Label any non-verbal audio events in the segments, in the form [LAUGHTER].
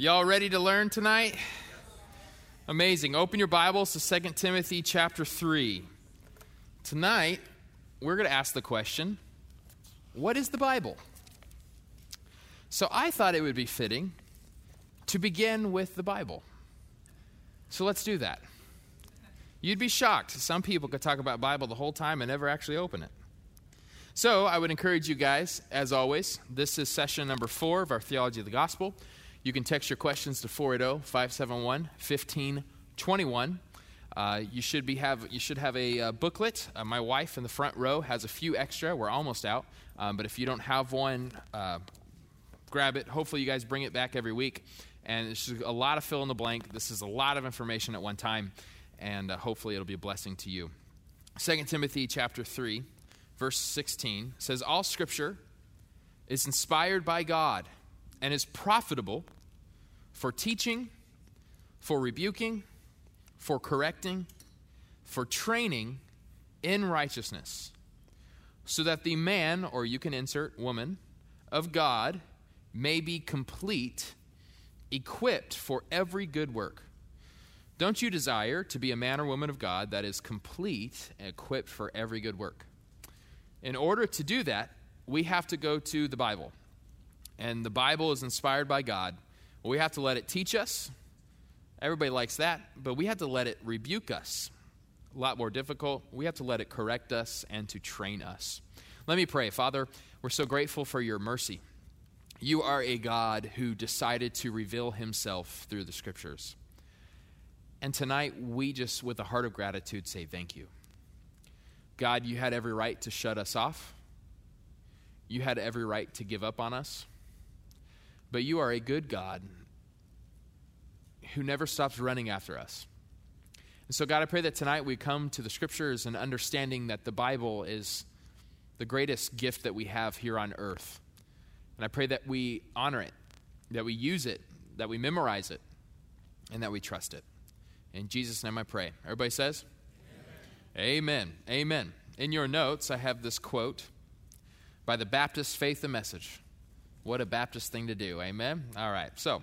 Y'all ready to learn tonight? Amazing. Open your Bibles to 2 Timothy chapter 3. Tonight, we're going to ask the question what is the Bible? So I thought it would be fitting to begin with the Bible. So let's do that. You'd be shocked. Some people could talk about Bible the whole time and never actually open it. So I would encourage you guys, as always, this is session number four of our Theology of the Gospel. You can text your questions to 480 571 1521. Uh, you should be have you should have a uh, booklet. Uh, my wife in the front row has a few extra. We're almost out, um, but if you don't have one, uh, grab it. Hopefully, you guys bring it back every week. And it's a lot of fill in the blank. This is a lot of information at one time, and uh, hopefully, it'll be a blessing to you. 2 Timothy chapter three, verse 16 says, "All Scripture is inspired by God." And is profitable for teaching, for rebuking, for correcting, for training in righteousness, so that the man, or you can insert woman, of God may be complete, equipped for every good work. Don't you desire to be a man or woman of God that is complete and equipped for every good work? In order to do that, we have to go to the Bible and the Bible is inspired by God, we have to let it teach us. Everybody likes that, but we have to let it rebuke us. A lot more difficult. We have to let it correct us and to train us. Let me pray. Father, we're so grateful for your mercy. You are a God who decided to reveal himself through the scriptures. And tonight, we just, with a heart of gratitude, say thank you. God, you had every right to shut us off. You had every right to give up on us. But you are a good God who never stops running after us. And so, God, I pray that tonight we come to the scriptures and understanding that the Bible is the greatest gift that we have here on earth. And I pray that we honor it, that we use it, that we memorize it, and that we trust it. In Jesus' name I pray. Everybody says? Amen. Amen. Amen. In your notes, I have this quote by the Baptist Faith and Message. What a Baptist thing to do. Amen? All right. So,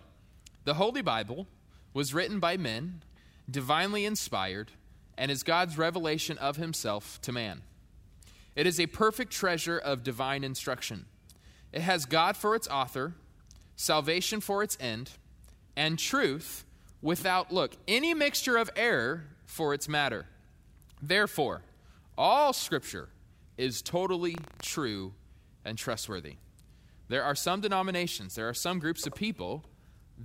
the Holy Bible was written by men, divinely inspired, and is God's revelation of himself to man. It is a perfect treasure of divine instruction. It has God for its author, salvation for its end, and truth without, look, any mixture of error for its matter. Therefore, all Scripture is totally true and trustworthy. There are some denominations, there are some groups of people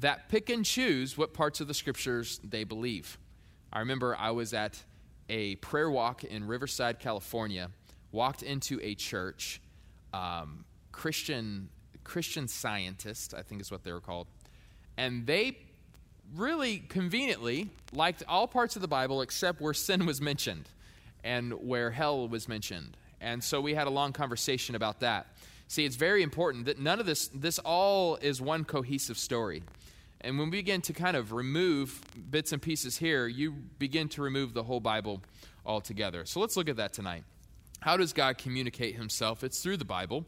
that pick and choose what parts of the scriptures they believe. I remember I was at a prayer walk in Riverside, California, walked into a church, um, Christian Christian scientist, I think is what they were called, and they really conveniently liked all parts of the Bible except where sin was mentioned and where hell was mentioned. And so we had a long conversation about that. See, it's very important that none of this, this all is one cohesive story. And when we begin to kind of remove bits and pieces here, you begin to remove the whole Bible altogether. So let's look at that tonight. How does God communicate himself? It's through the Bible.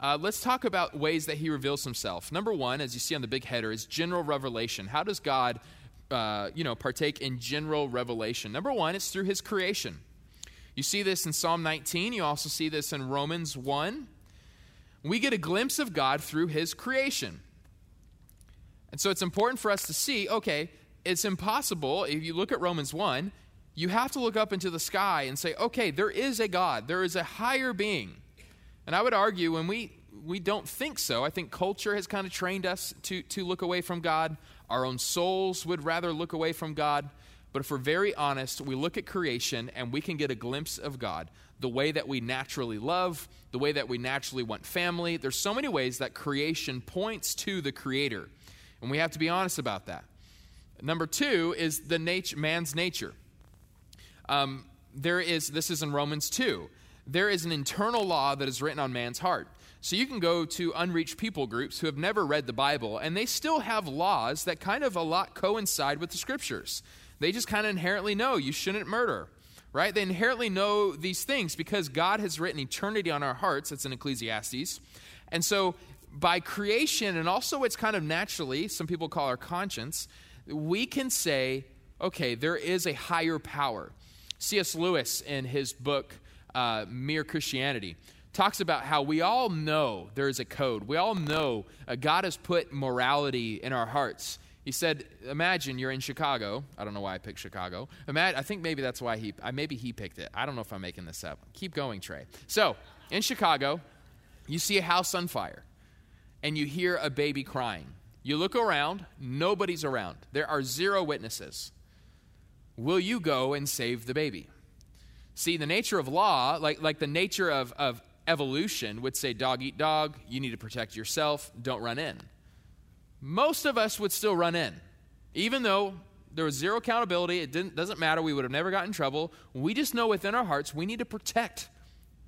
Uh, let's talk about ways that he reveals himself. Number one, as you see on the big header, is general revelation. How does God, uh, you know, partake in general revelation? Number one, it's through his creation. You see this in Psalm 19. You also see this in Romans 1 we get a glimpse of God through his creation. And so it's important for us to see okay, it's impossible. If you look at Romans 1, you have to look up into the sky and say, okay, there is a God, there is a higher being. And I would argue when we, we don't think so, I think culture has kind of trained us to, to look away from God. Our own souls would rather look away from God. But if we're very honest, we look at creation and we can get a glimpse of God the way that we naturally love, the way that we naturally want family. There's so many ways that creation points to the Creator, and we have to be honest about that. Number two is the nature, man's nature. Um, there is this is in Romans two. There is an internal law that is written on man's heart. So you can go to unreached people groups who have never read the Bible, and they still have laws that kind of a lot coincide with the scriptures. They just kind of inherently know you shouldn't murder right? They inherently know these things because God has written eternity on our hearts. That's in Ecclesiastes. And so by creation and also it's kind of naturally, some people call our conscience, we can say, okay, there is a higher power. C.S. Lewis, in his book, uh, Mere Christianity, talks about how we all know there is a code. We all know uh, God has put morality in our hearts. He said, "Imagine you're in Chicago. I don't know why I picked Chicago. Imagine, I think maybe that's why he. Maybe he picked it. I don't know if I'm making this up. Keep going, Trey. So in Chicago, you see a house on fire, and you hear a baby crying. You look around. Nobody's around. There are zero witnesses. Will you go and save the baby? See, the nature of law, like like the nature of of evolution, would say, dog eat dog. You need to protect yourself. Don't run in." Most of us would still run in. Even though there was zero accountability, it doesn't matter, we would have never gotten in trouble. We just know within our hearts we need to protect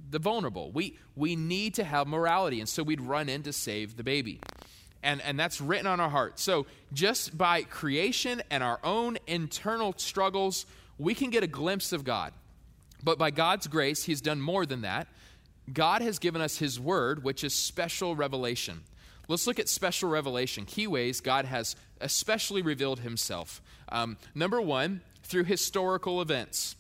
the vulnerable. We, we need to have morality, and so we'd run in to save the baby. And, and that's written on our heart. So, just by creation and our own internal struggles, we can get a glimpse of God. But by God's grace, He's done more than that. God has given us His Word, which is special revelation. Let's look at special revelation, key ways God has especially revealed himself. Um, number one, through historical events.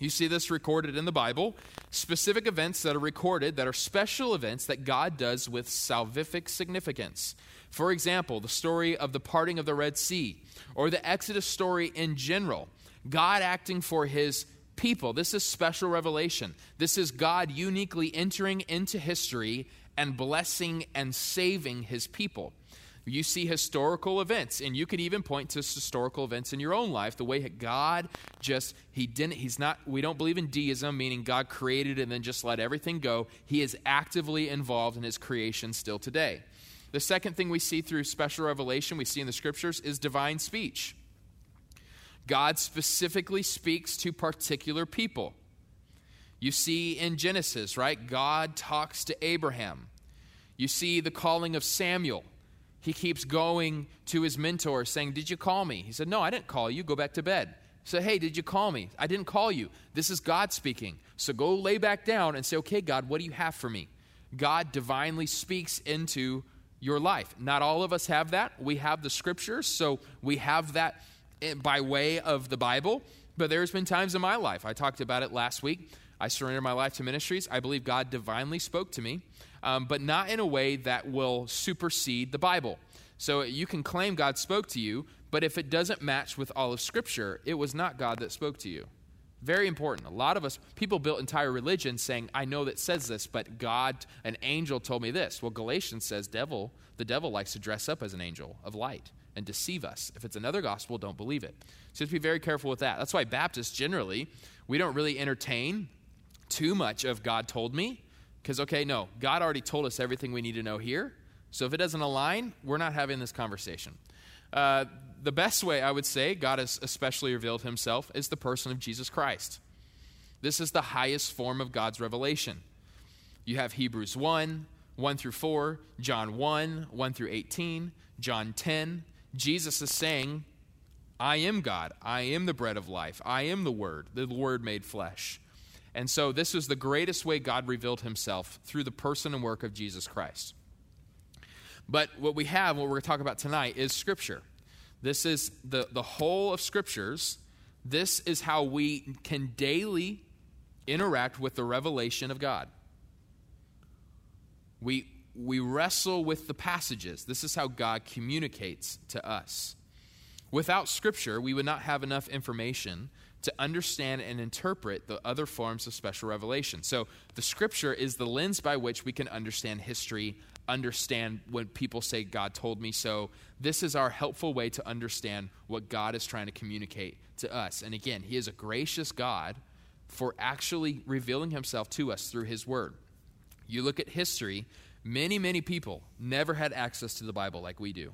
You see this recorded in the Bible. Specific events that are recorded that are special events that God does with salvific significance. For example, the story of the parting of the Red Sea, or the Exodus story in general. God acting for his people. This is special revelation. This is God uniquely entering into history and blessing and saving his people. You see historical events, and you could even point to historical events in your own life. The way God just, He didn't, He's not, we don't believe in deism, meaning God created and then just let everything go. He is actively involved in His creation still today. The second thing we see through special revelation, we see in the scriptures, is divine speech. God specifically speaks to particular people. You see in Genesis, right? God talks to Abraham. You see the calling of Samuel. He keeps going to his mentor saying, Did you call me? He said, No, I didn't call you. Go back to bed. He said, Hey, did you call me? I didn't call you. This is God speaking. So go lay back down and say, Okay, God, what do you have for me? God divinely speaks into your life. Not all of us have that. We have the scriptures, so we have that eh, by way of the Bible. But there's been times in my life, I talked about it last week, I surrendered my life to ministries. I believe God divinely spoke to me, um, but not in a way that will supersede the Bible. So you can claim God spoke to you, but if it doesn't match with all of Scripture, it was not God that spoke to you. Very important. A lot of us, people built entire religions saying, I know that says this, but God, an angel told me this. Well, Galatians says, devil, the devil likes to dress up as an angel of light and deceive us. If it's another gospel, don't believe it. So just be very careful with that. That's why Baptists generally, we don't really entertain too much of God told me. Because, okay, no, God already told us everything we need to know here. So if it doesn't align, we're not having this conversation. Uh, the best way I would say God has especially revealed himself is the person of Jesus Christ. This is the highest form of God's revelation. You have Hebrews 1, 1 through 4, John 1, 1 through 18, John 10. Jesus is saying, I am God. I am the bread of life. I am the Word, the Word made flesh. And so, this is the greatest way God revealed himself through the person and work of Jesus Christ. But what we have, what we're going to talk about tonight, is Scripture. This is the, the whole of Scriptures. This is how we can daily interact with the revelation of God. We, we wrestle with the passages. This is how God communicates to us. Without Scripture, we would not have enough information to understand and interpret the other forms of special revelation. So, the scripture is the lens by which we can understand history, understand when people say, God told me so. This is our helpful way to understand what God is trying to communicate to us. And again, He is a gracious God for actually revealing Himself to us through His Word. You look at history, many, many people never had access to the Bible like we do.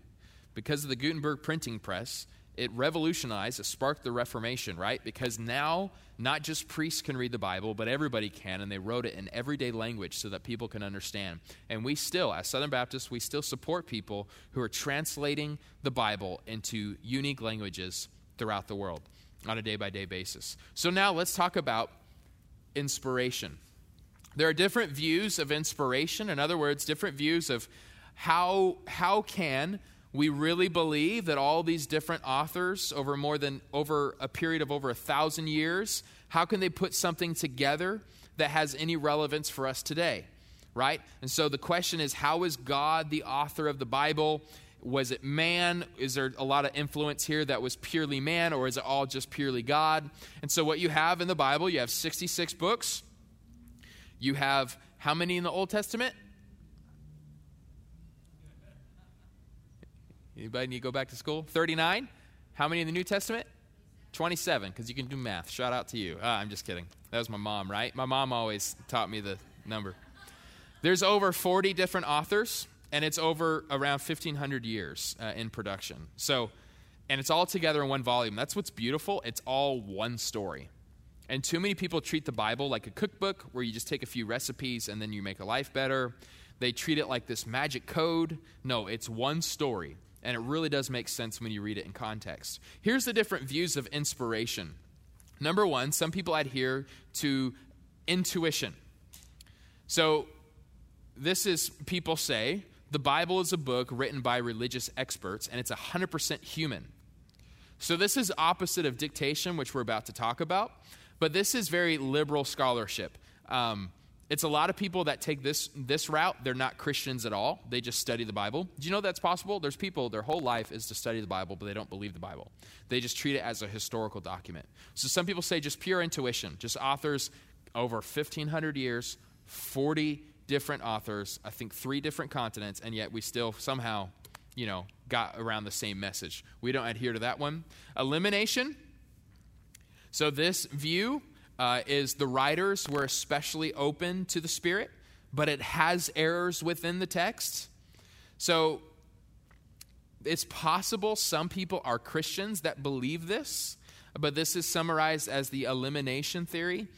Because of the Gutenberg printing press, it revolutionized, it sparked the Reformation, right? Because now not just priests can read the Bible, but everybody can, and they wrote it in everyday language so that people can understand. And we still, as Southern Baptists, we still support people who are translating the Bible into unique languages throughout the world on a day by day basis. So now let's talk about inspiration. There are different views of inspiration. In other words, different views of how, how can we really believe that all these different authors over more than over a period of over a thousand years how can they put something together that has any relevance for us today right? And so the question is how is god the author of the bible? Was it man? Is there a lot of influence here that was purely man or is it all just purely god? And so what you have in the bible you have 66 books. You have how many in the old testament Anybody need to go back to school? 39? How many in the New Testament? 27, because you can do math. Shout out to you. Ah, I'm just kidding. That was my mom, right? My mom always taught me the number. There's over 40 different authors, and it's over around 1,500 years uh, in production. So, and it's all together in one volume. That's what's beautiful. It's all one story. And too many people treat the Bible like a cookbook where you just take a few recipes and then you make a life better. They treat it like this magic code. No, it's one story and it really does make sense when you read it in context. Here's the different views of inspiration. Number one, some people adhere to intuition. So, this is people say the Bible is a book written by religious experts, and it's 100% human. So, this is opposite of dictation, which we're about to talk about, but this is very liberal scholarship. Um, it's a lot of people that take this this route. They're not Christians at all. They just study the Bible. Do you know that's possible? There's people their whole life is to study the Bible, but they don't believe the Bible. They just treat it as a historical document. So some people say just pure intuition. Just authors over 1500 years, 40 different authors, I think 3 different continents, and yet we still somehow, you know, got around the same message. We don't adhere to that one. Illumination. So this view uh, is the writers were especially open to the Spirit, but it has errors within the text. So it's possible some people are Christians that believe this, but this is summarized as the illumination theory.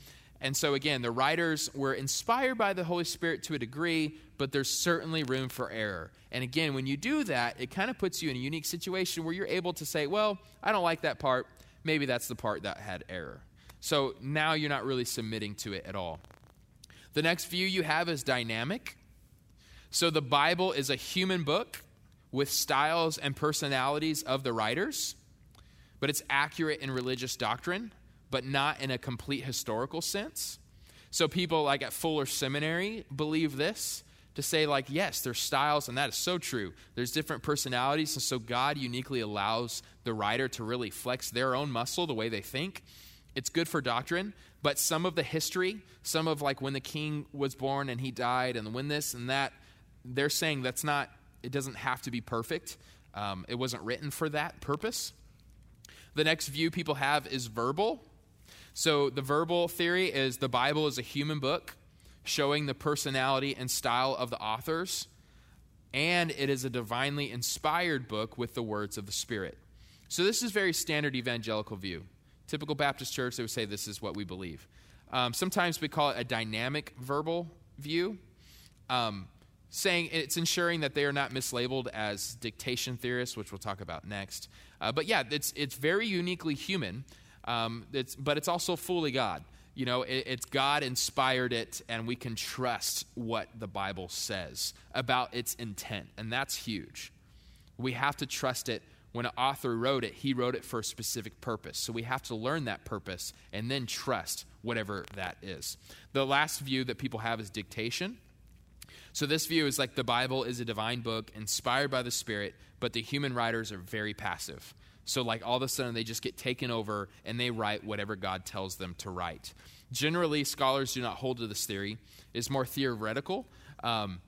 And so, again, the writers were inspired by the Holy Spirit to a degree, but there's certainly room for error. And again, when you do that, it kind of puts you in a unique situation where you're able to say, well, I don't like that part. Maybe that's the part that had error. So now you're not really submitting to it at all. The next view you have is dynamic. So the Bible is a human book with styles and personalities of the writers, but it's accurate in religious doctrine, but not in a complete historical sense. So people like at Fuller Seminary believe this to say like yes there's styles and that is so true there's different personalities and so god uniquely allows the writer to really flex their own muscle the way they think it's good for doctrine, but some of the history, some of like when the king was born and he died, and when this and that, they're saying that's not, it doesn't have to be perfect. Um, it wasn't written for that purpose. The next view people have is verbal. So the verbal theory is the Bible is a human book showing the personality and style of the authors, and it is a divinely inspired book with the words of the Spirit. So this is very standard evangelical view. Typical Baptist church, they would say this is what we believe. Um, sometimes we call it a dynamic verbal view, um, saying it's ensuring that they are not mislabeled as dictation theorists, which we'll talk about next. Uh, but yeah, it's, it's very uniquely human, um, it's, but it's also fully God. You know, it, it's God inspired it, and we can trust what the Bible says about its intent, and that's huge. We have to trust it when an author wrote it, he wrote it for a specific purpose. So we have to learn that purpose and then trust whatever that is. The last view that people have is dictation. So this view is like the Bible is a divine book inspired by the Spirit, but the human writers are very passive. So, like, all of a sudden, they just get taken over and they write whatever God tells them to write. Generally, scholars do not hold to this theory, it's more theoretical. Um,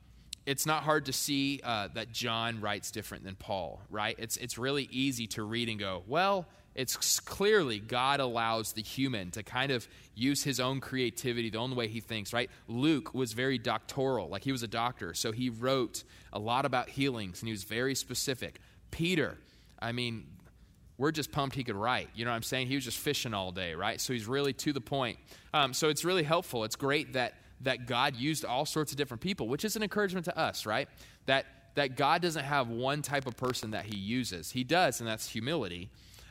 it's not hard to see uh, that John writes different than Paul, right? It's, it's really easy to read and go, well, it's clearly God allows the human to kind of use his own creativity the only way he thinks, right? Luke was very doctoral, like he was a doctor, so he wrote a lot about healings and he was very specific. Peter, I mean, we're just pumped he could write. You know what I'm saying? He was just fishing all day, right? So he's really to the point. Um, so it's really helpful. It's great that that God used all sorts of different people, which is an encouragement to us, right? That that God doesn't have one type of person that He uses. He does, and that's humility.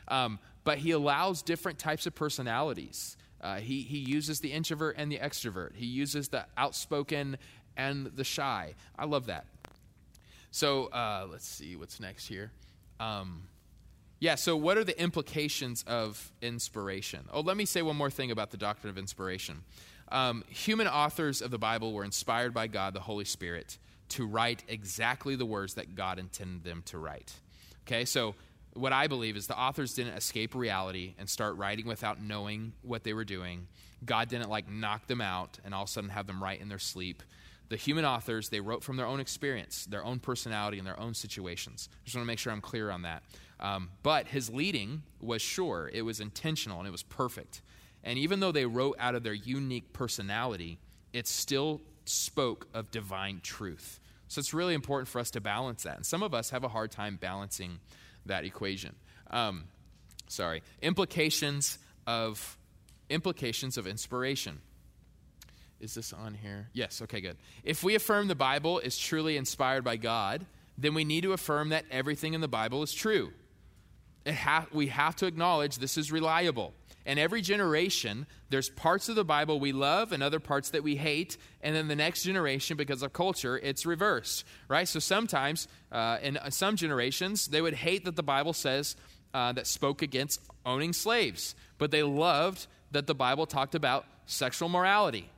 Um, but He allows different types of personalities. Uh, he He uses the introvert and the extrovert. He uses the outspoken and the shy. I love that. So uh, let's see what's next here. Um, yeah, so what are the implications of inspiration? Oh, let me say one more thing about the doctrine of inspiration. Um, human authors of the Bible were inspired by God, the Holy Spirit, to write exactly the words that God intended them to write. Okay, so what I believe is the authors didn't escape reality and start writing without knowing what they were doing. God didn't like knock them out and all of a sudden have them write in their sleep. The human authors, they wrote from their own experience, their own personality, and their own situations. Just want to make sure I'm clear on that. Um, but his leading was sure, it was intentional, and it was perfect. And even though they wrote out of their unique personality, it still spoke of divine truth. So it's really important for us to balance that. And some of us have a hard time balancing that equation. Um, sorry. Implications of implications of inspiration. Is this on here? Yes, okay, good. If we affirm the Bible is truly inspired by God, then we need to affirm that everything in the Bible is true. Ha- we have to acknowledge this is reliable. And every generation, there's parts of the Bible we love and other parts that we hate. And then the next generation, because of culture, it's reversed, right? So sometimes, uh, in some generations, they would hate that the Bible says uh, that spoke against owning slaves, but they loved that the Bible talked about sexual morality.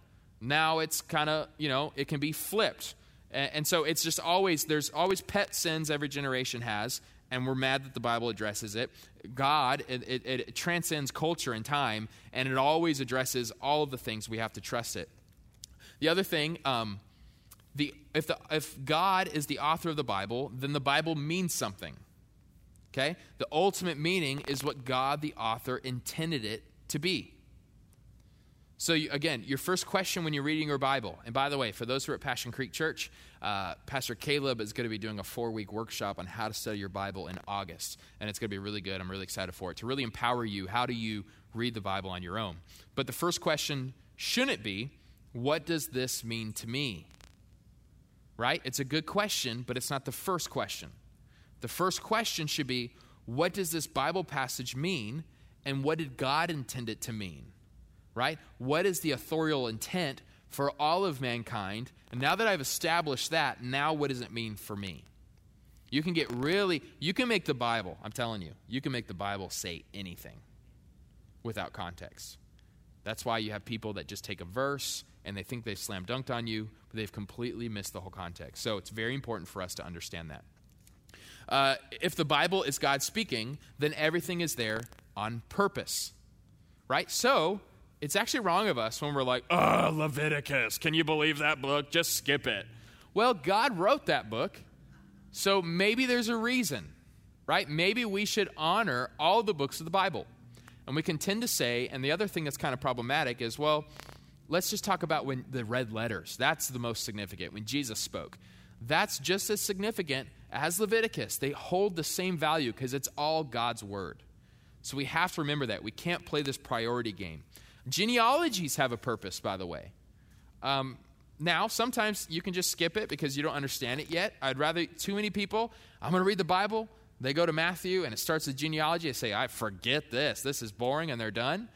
Now it's kind of, you know, it can be flipped. And, and so it's just always, there's always pet sins every generation has, and we're mad that the Bible addresses it. God, it, it, it, transcends culture and time, and it always addresses all of the things we have to trust it. The other thing, um, the, if, the, if God is the author of the Bible, then the Bible means something. Okay? The ultimate meaning is what God, the author, intended it to be. So, you, again, your first question when you're reading your Bible, and by the way, for those who are at Passion Creek Church, uh, Pastor Caleb is going to be doing a four week workshop on how to study your Bible in August. And it's going to be really good. I'm really excited for it to really empower you. How do you read the Bible on your own? But the first question shouldn't be, what does this mean to me? Right? It's a good question, but it's not the first question. The first question should be, what does this Bible passage mean? And what did God intend it to mean? Right? What is the authorial intent for all of mankind? And now that I've established that, now what does it mean for me? You can get really, you can make the Bible, I'm telling you, you can make the Bible say anything without context. That's why you have people that just take a verse and they think they've slam dunked on you, but they've completely missed the whole context. So it's very important for us to understand that. Uh, if the Bible is God speaking, then everything is there on purpose, right? So it's actually wrong of us when we're like, oh, Leviticus, can you believe that book? Just skip it. Well, God wrote that book, so maybe there's a reason, right? Maybe we should honor all the books of the Bible. And we can tend to say, and the other thing that's kind of problematic is, well, let's just talk about when the red letters. That's the most significant, when Jesus spoke. That's just as significant as Leviticus. They hold the same value because it's all God's word. So we have to remember that. We can't play this priority game. Genealogies have a purpose, by the way. Um, now, sometimes you can just skip it because you don't understand it yet. I'd rather, too many people, I'm going to read the Bible. They go to Matthew and it starts the genealogy. They say, I forget this. This is boring, and they're done.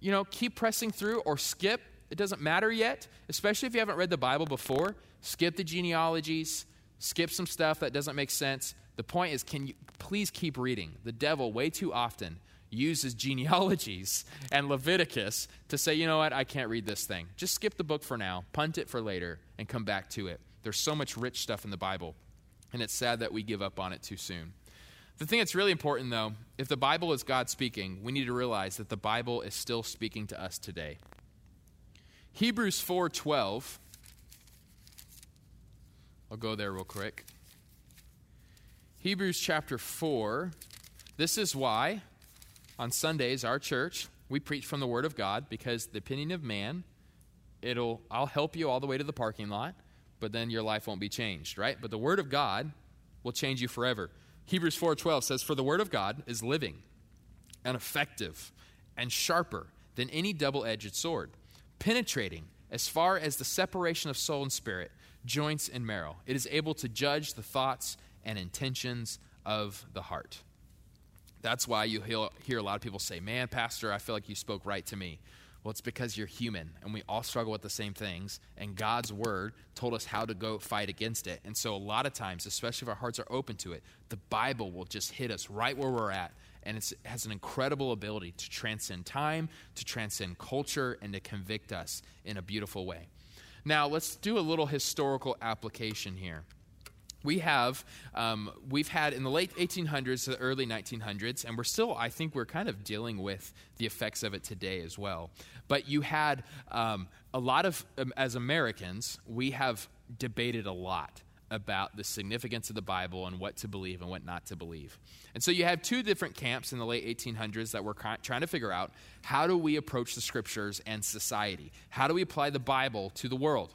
You know, keep pressing through or skip. It doesn't matter yet, especially if you haven't read the Bible before. Skip the genealogies, skip some stuff that doesn't make sense. The point is, can you please keep reading? The devil, way too often, uses genealogies [LAUGHS] and Leviticus to say, you know what, I can't read this thing. Just skip the book for now, punt it for later, and come back to it. There's so much rich stuff in the Bible, and it's sad that we give up on it too soon. The thing that's really important, though, if the Bible is God speaking, we need to realize that the Bible is still speaking to us today. Hebrews 4:12 I'll go there real quick. Hebrews chapter 4. This is why on Sundays, our church, we preach from the Word of God because the opinion of man, it'll I'll help you all the way to the parking lot, but then your life won't be changed, right? But the Word of God will change you forever. Hebrews 4:12 says, "For the Word of God is living and effective and sharper than any double-edged sword, penetrating as far as the separation of soul and spirit, joints and marrow. It is able to judge the thoughts and intentions of the heart." That's why you hear a lot of people say, Man, Pastor, I feel like you spoke right to me. Well, it's because you're human and we all struggle with the same things, and God's word told us how to go fight against it. And so, a lot of times, especially if our hearts are open to it, the Bible will just hit us right where we're at. And it has an incredible ability to transcend time, to transcend culture, and to convict us in a beautiful way. Now, let's do a little historical application here we have um, we've had in the late 1800s to the early 1900s and we're still i think we're kind of dealing with the effects of it today as well. But you had um, a lot of um, as americans we have debated a lot about the significance of the bible and what to believe and what not to believe. And so you have two different camps in the late 1800s that were trying to figure out how do we approach the scriptures and society? How do we apply the bible to the world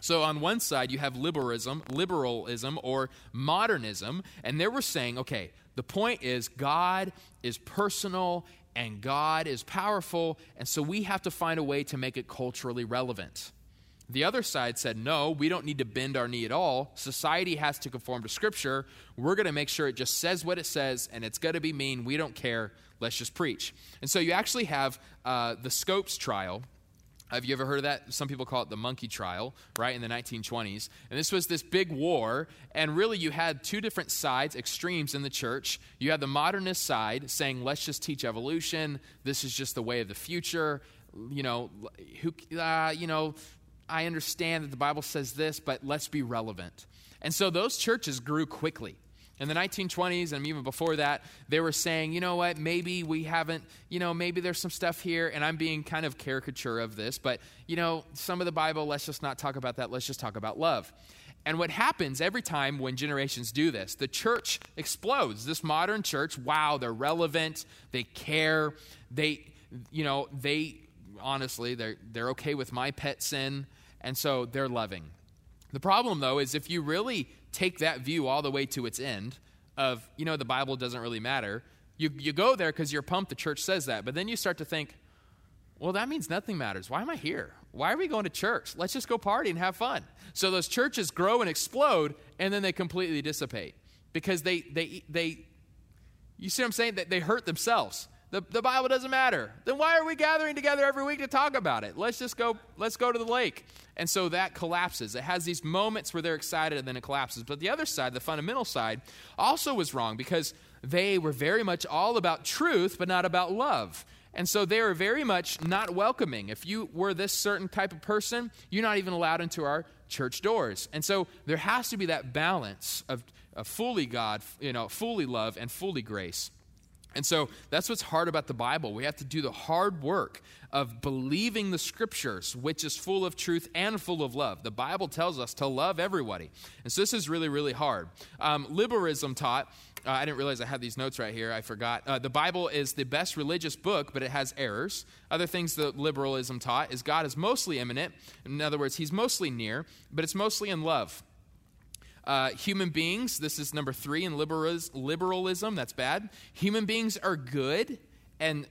so on one side you have liberalism, liberalism or modernism, and they were saying, okay, the point is God is personal and God is powerful, and so we have to find a way to make it culturally relevant. The other side said, no, we don't need to bend our knee at all. Society has to conform to Scripture. We're going to make sure it just says what it says, and it's going to be mean. We don't care. Let's just preach. And so you actually have uh, the Scopes trial, have you ever heard of that? Some people call it the monkey trial, right, in the 1920s. And this was this big war, and really you had two different sides, extremes in the church. You had the modernist side saying, let's just teach evolution, this is just the way of the future. You know, who, uh, you know, I understand that the Bible says this, but let's be relevant. And so those churches grew quickly. In the 1920s and even before that, they were saying, you know what, maybe we haven't, you know, maybe there's some stuff here, and I'm being kind of caricature of this, but, you know, some of the Bible, let's just not talk about that, let's just talk about love. And what happens every time when generations do this, the church explodes. This modern church, wow, they're relevant, they care, they, you know, they, honestly, they're, they're okay with my pet sin, and so they're loving. The problem, though, is if you really take that view all the way to its end of, you know, the Bible doesn't really matter, you, you go there because you're pumped the church says that, but then you start to think, well, that means nothing matters. Why am I here? Why are we going to church? Let's just go party and have fun. So those churches grow and explode, and then they completely dissipate because they, they, they you see what I'm saying? That they hurt themselves. The, the Bible doesn't matter. Then why are we gathering together every week to talk about it? Let's just go, let's go to the lake. And so that collapses. It has these moments where they're excited and then it collapses. But the other side, the fundamental side, also was wrong because they were very much all about truth, but not about love. And so they were very much not welcoming. If you were this certain type of person, you're not even allowed into our church doors. And so there has to be that balance of, of fully God, you know, fully love and fully grace. And so that's what's hard about the Bible. We have to do the hard work of believing the scriptures, which is full of truth and full of love. The Bible tells us to love everybody. And so this is really, really hard. Um, liberalism taught, uh, I didn't realize I had these notes right here, I forgot. Uh, the Bible is the best religious book, but it has errors. Other things that liberalism taught is God is mostly immanent. In other words, he's mostly near, but it's mostly in love. Uh, human beings, this is number three in liberalism, that's bad. Human beings are good and,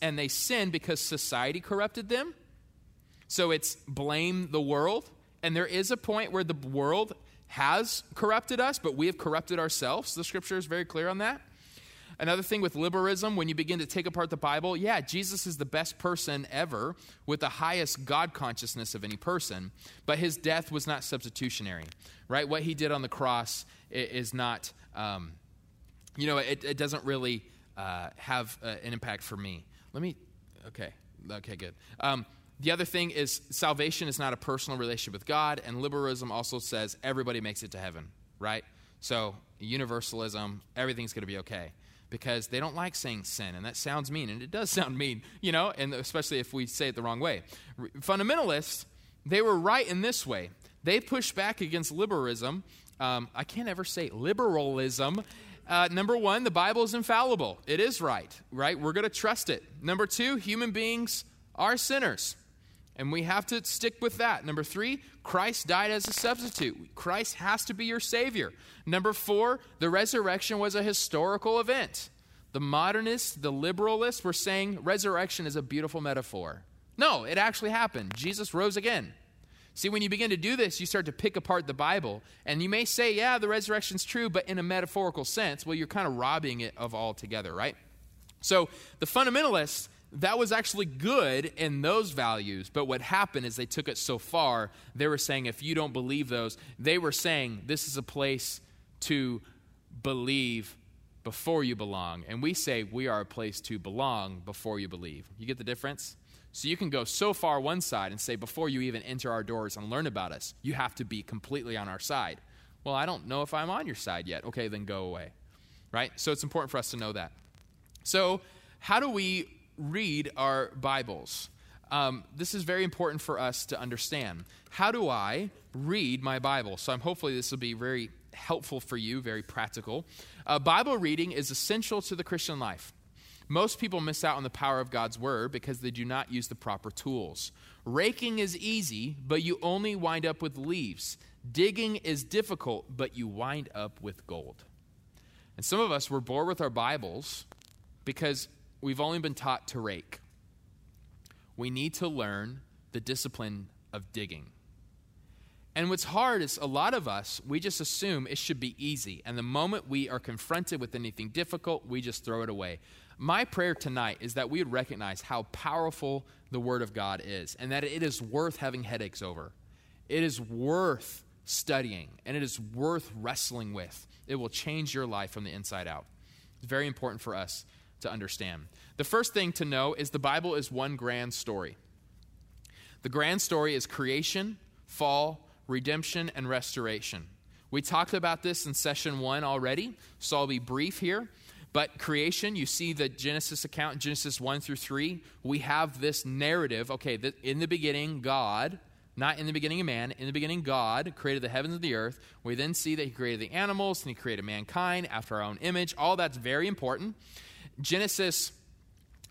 and they sin because society corrupted them. So it's blame the world. And there is a point where the world has corrupted us, but we have corrupted ourselves. The scripture is very clear on that. Another thing with liberalism, when you begin to take apart the Bible, yeah, Jesus is the best person ever with the highest God consciousness of any person, but his death was not substitutionary, right? What he did on the cross is not, um, you know, it, it doesn't really uh, have uh, an impact for me. Let me, okay, okay, good. Um, the other thing is salvation is not a personal relationship with God, and liberalism also says everybody makes it to heaven, right? So, universalism, everything's going to be okay because they don't like saying sin, and that sounds mean, and it does [LAUGHS] sound mean, you know, and especially if we say it the wrong way. Fundamentalists, they were right in this way. They pushed back against liberalism. Um, I can't ever say liberalism. Uh, number one, the Bible is infallible. It is right, right? We're going to trust it. Number two, human beings are sinners. And we have to stick with that. Number three, Christ died as a substitute. Christ has to be your Savior. Number four, the resurrection was a historical event. The modernists, the liberalists were saying resurrection is a beautiful metaphor. No, it actually happened. Jesus rose again. See, when you begin to do this, you start to pick apart the Bible. And you may say, yeah, the resurrection's true, but in a metaphorical sense. Well, you're kind of robbing it of all together, right? So the fundamentalists that was actually good in those values. But what happened is they took it so far, they were saying, if you don't believe those, they were saying this is a place to believe before you belong. And we say we are a place to belong before you believe. You get the difference? So you can go so far one side and say, before you even enter our doors and learn about us, you have to be completely on our side. Well, I don't know if I'm on your side yet. Okay, then go away. Right? So it's important for us to know that. So, how do we read our Bibles? Um, this is very important for us to understand. How do I read my Bible? So, I'm hopefully this will be very helpful for you, very practical. Uh, Bible reading is essential to the Christian life. Most people miss out on the power of God's word because they do not use the proper tools. Raking is easy, but you only wind up with leaves. Digging is difficult, but you wind up with gold. And some of us were bored with our Bibles because we've only been taught to rake. We need to learn the discipline of digging. And what's hard is a lot of us, we just assume it should be easy. And the moment we are confronted with anything difficult, we just throw it away. My prayer tonight is that we would recognize how powerful the Word of God is and that it is worth having headaches over. It is worth studying and it is worth wrestling with. It will change your life from the inside out. It's very important for us to understand. The first thing to know is the Bible is one grand story. The grand story is creation, fall, redemption, and restoration. We talked about this in session one already, so I'll be brief here. But creation, you see the Genesis account, Genesis 1 through 3, we have this narrative. Okay, in the beginning, God, not in the beginning of man, in the beginning, God created the heavens and the earth. We then see that He created the animals and He created mankind after our own image. All that's very important. Genesis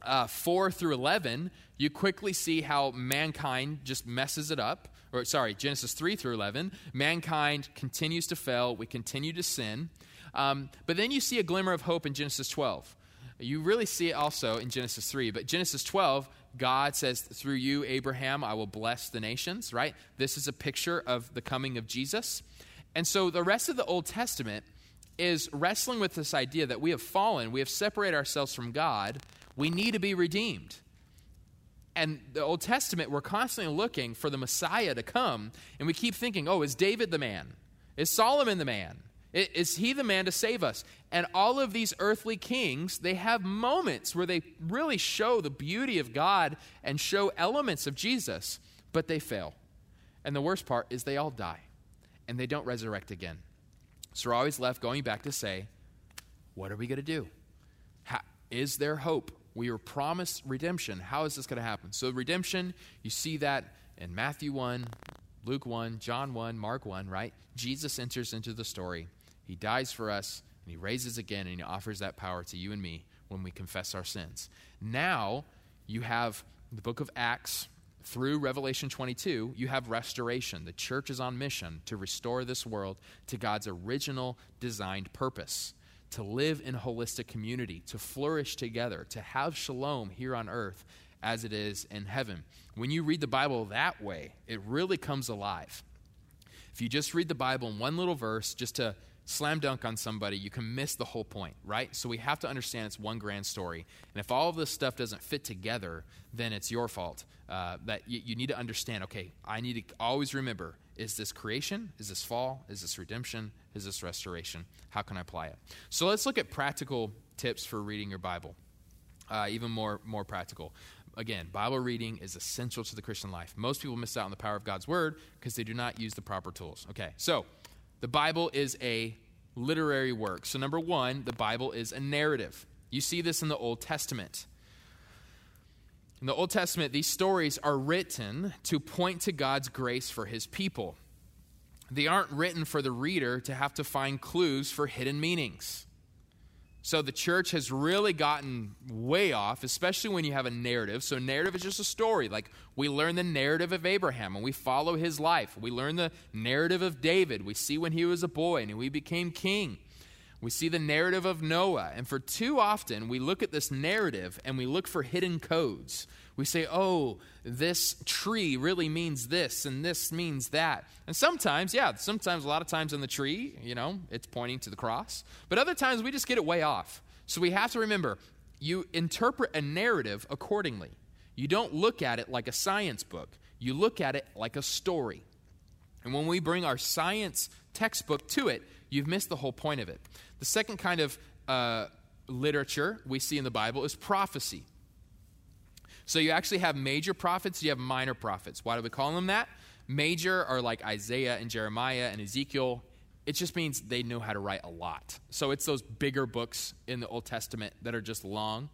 uh, 4 through 11, you quickly see how mankind just messes it up or sorry, Genesis 3 through 11, mankind continues to fail. We continue to sin. Um, but then you see a glimmer of hope in Genesis 12. You really see it also in Genesis 3. But Genesis 12, God says, Through you, Abraham, I will bless the nations, right? This is a picture of the coming of Jesus. And so the rest of the Old Testament is wrestling with this idea that we have fallen, we have separated ourselves from God, we need to be redeemed and the Old Testament, we're constantly looking for the Messiah to come, and we keep thinking, oh, is David the man? Is Solomon the man? Is he the man to save us? And all of these earthly kings, they have moments where they really show the beauty of God and show elements of Jesus, but they fail. And the worst part is they all die, and they don't resurrect again. So we're always left going back to say, what are we going to do? How, is there hope? We were promised redemption. How is this going to happen? So, redemption, you see that in Matthew 1, Luke 1, John 1, Mark 1, right? Jesus enters into the story. He dies for us, and he raises again, and he offers that power to you and me when we confess our sins. Now, you have the book of Acts through Revelation 22, you have restoration. The church is on mission to restore this world to God's original designed purpose to live in holistic community, to flourish together, to have shalom here on earth as it is in heaven. When you read the Bible that way, it really comes alive. If you just read the Bible in one little verse, just to slam dunk on somebody, you can miss the whole point, right? So we have to understand it's one grand story. And if all of this stuff doesn't fit together, then it's your fault. Uh, that you, you need to understand okay, I need to always remember is this creation? Is this fall? Is this redemption? Is this restoration? How can I apply it? So let's look at practical tips for reading your Bible. Uh, even more, more practical. Again, Bible reading is essential to the Christian life. Most people miss out on the power of God's Word because they do not use the proper tools. Okay, so the Bible is a literary work. So, number one, the Bible is a narrative. You see this in the Old Testament. In the Old Testament, these stories are written to point to God's grace for his people. They aren't written for the reader to have to find clues for hidden meanings. So the church has really gotten way off, especially when you have a narrative. So, narrative is just a story. Like we learn the narrative of Abraham and we follow his life. We learn the narrative of David. We see when he was a boy and he became king. We see the narrative of Noah. And for too often, we look at this narrative and we look for hidden codes. We say, oh, this tree really means this and this means that. And sometimes, yeah, sometimes, a lot of times in the tree, you know, it's pointing to the cross. But other times we just get it way off. So we have to remember you interpret a narrative accordingly. You don't look at it like a science book, you look at it like a story. And when we bring our science textbook to it, you've missed the whole point of it. The second kind of uh, literature we see in the Bible is prophecy. So you actually have major prophets, you have minor prophets. Why do we call them that? Major are like Isaiah and Jeremiah and Ezekiel. It just means they know how to write a lot. So it's those bigger books in the Old Testament that are just long.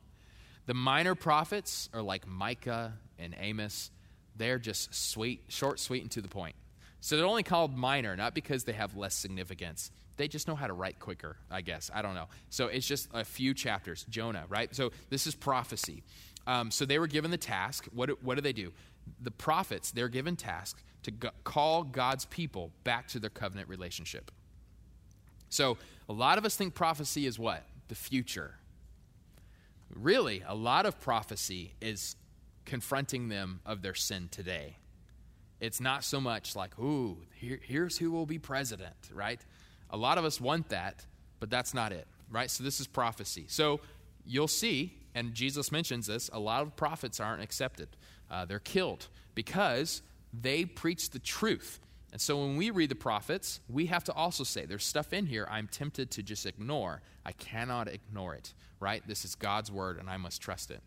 The minor prophets are like Micah and Amos. They're just sweet, short, sweet, and to the point. So they're only called minor, not because they have less significance. They just know how to write quicker, I guess. I don't know. So it's just a few chapters. Jonah, right? So this is prophecy. Um, so they were given the task. What, what do they do? The prophets, they're given task to go- call God's people back to their covenant relationship. So a lot of us think prophecy is what? The future. Really, a lot of prophecy is confronting them of their sin today. It's not so much like, ooh, here, here's who will be president, right? A lot of us want that, but that's not it, right? So this is prophecy. So you'll see, and Jesus mentions this, a lot of prophets aren't accepted. Uh, they're killed because they preach the truth. And so when we read the prophets, we have to also say, there's stuff in here I'm tempted to just ignore. I cannot ignore it, right? This is God's word, and I must trust it.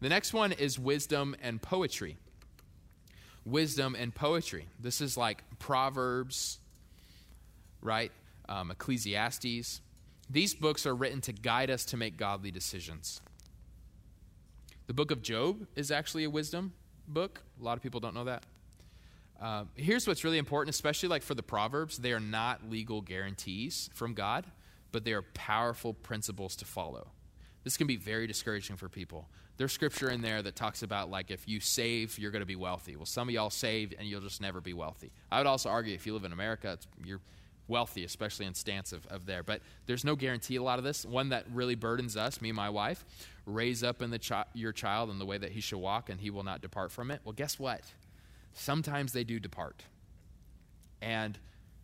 The next one is wisdom and poetry. Wisdom and poetry. This is like Proverbs, right? Um, Ecclesiastes. These books are written to guide us to make godly decisions. The book of Job is actually a wisdom book. A lot of people don't know that. Uh, here's what's really important, especially like for the Proverbs they are not legal guarantees from God, but they are powerful principles to follow. This can be very discouraging for people. There's scripture in there that talks about like if you save, you're going to be wealthy. Well, some of y'all save and you'll just never be wealthy. I would also argue if you live in America, you're wealthy, especially in stance of, of there. But there's no guarantee a lot of this. One that really burdens us, me and my wife, raise up in the chi- your child in the way that he should walk and he will not depart from it. Well, guess what? Sometimes they do depart. And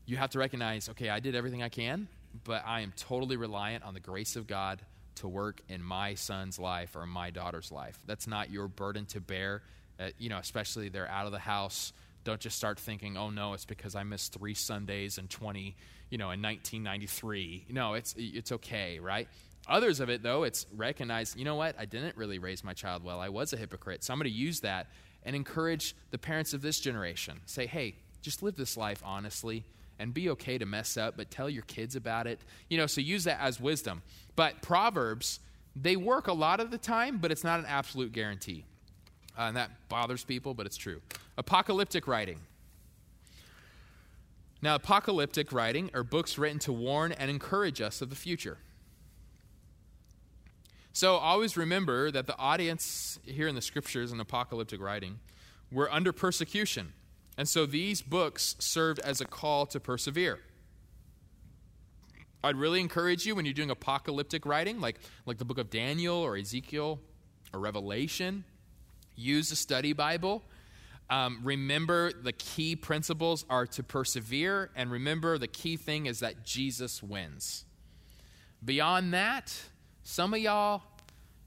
you have to recognize okay, I did everything I can, but I am totally reliant on the grace of God to work in my son's life or my daughter's life. That's not your burden to bear. Uh, you know, especially they're out of the house. Don't just start thinking, "Oh no, it's because I missed three Sundays in 20, you know, in 1993." No, it's it's okay, right? Others of it though, it's recognize, you know what? I didn't really raise my child well. I was a hypocrite. So I'm going to use that and encourage the parents of this generation. Say, hey, just live this life honestly and be okay to mess up, but tell your kids about it. You know, so use that as wisdom. But Proverbs, they work a lot of the time, but it's not an absolute guarantee. Uh, and that bothers people, but it's true. Apocalyptic writing. Now, apocalyptic writing are books written to warn and encourage us of the future. So always remember that the audience here in the scriptures and apocalyptic writing were under persecution. And so these books served as a call to persevere. I'd really encourage you when you're doing apocalyptic writing, like, like the book of Daniel or Ezekiel or Revelation, use a study Bible. Um, remember the key principles are to persevere, and remember the key thing is that Jesus wins. Beyond that, some of y'all,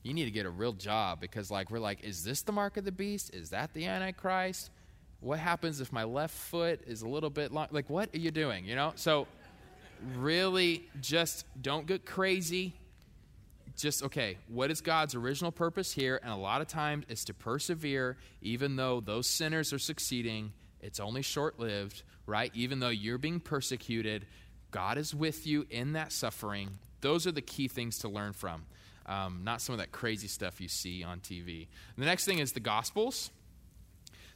you need to get a real job because, like, we're like, is this the mark of the beast? Is that the Antichrist? What happens if my left foot is a little bit long? Like, what are you doing? You know? So, really, just don't get crazy. Just, okay, what is God's original purpose here? And a lot of times it's to persevere, even though those sinners are succeeding. It's only short lived, right? Even though you're being persecuted, God is with you in that suffering those are the key things to learn from, um, not some of that crazy stuff you see on TV. The next thing is the Gospels.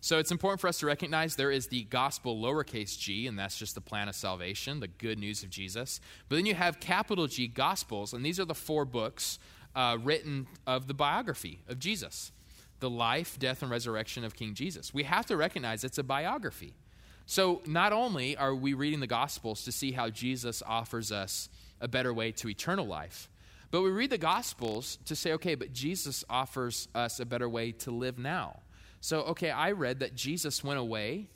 So it's important for us to recognize there is the gospel lowercase g, and that's just the plan of salvation, the good news of Jesus. But then you have capital G Gospels, and these are the four books uh, written of the biography of Jesus the life, death, and resurrection of King Jesus. We have to recognize it's a biography. So not only are we reading the Gospels to see how Jesus offers us a better way to eternal life. But we read the Gospels to say, okay, but Jesus offers us a better way to live now. So, okay, I read that Jesus went away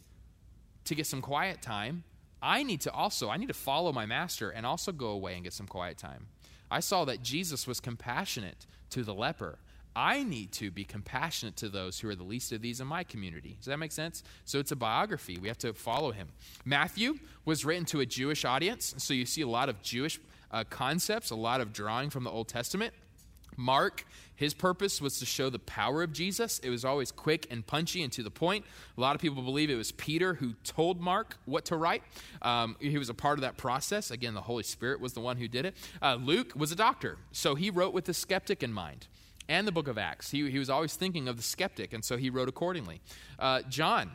to get some quiet time. I need to also, I need to follow my master and also go away and get some quiet time. I saw that Jesus was compassionate to the leper. I need to be compassionate to those who are the least of these in my community. Does that make sense? So it's a biography. We have to follow him. Matthew was written to a Jewish audience, so you see a lot of Jewish uh, concepts, a lot of drawing from the Old Testament. Mark, his purpose was to show the power of Jesus. It was always quick and punchy and to the point. A lot of people believe it was Peter who told Mark what to write. Um, he was a part of that process. Again, the Holy Spirit was the one who did it. Uh, Luke was a doctor, so he wrote with the skeptic in mind and the book of Acts. He, he was always thinking of the skeptic, and so he wrote accordingly. Uh, John,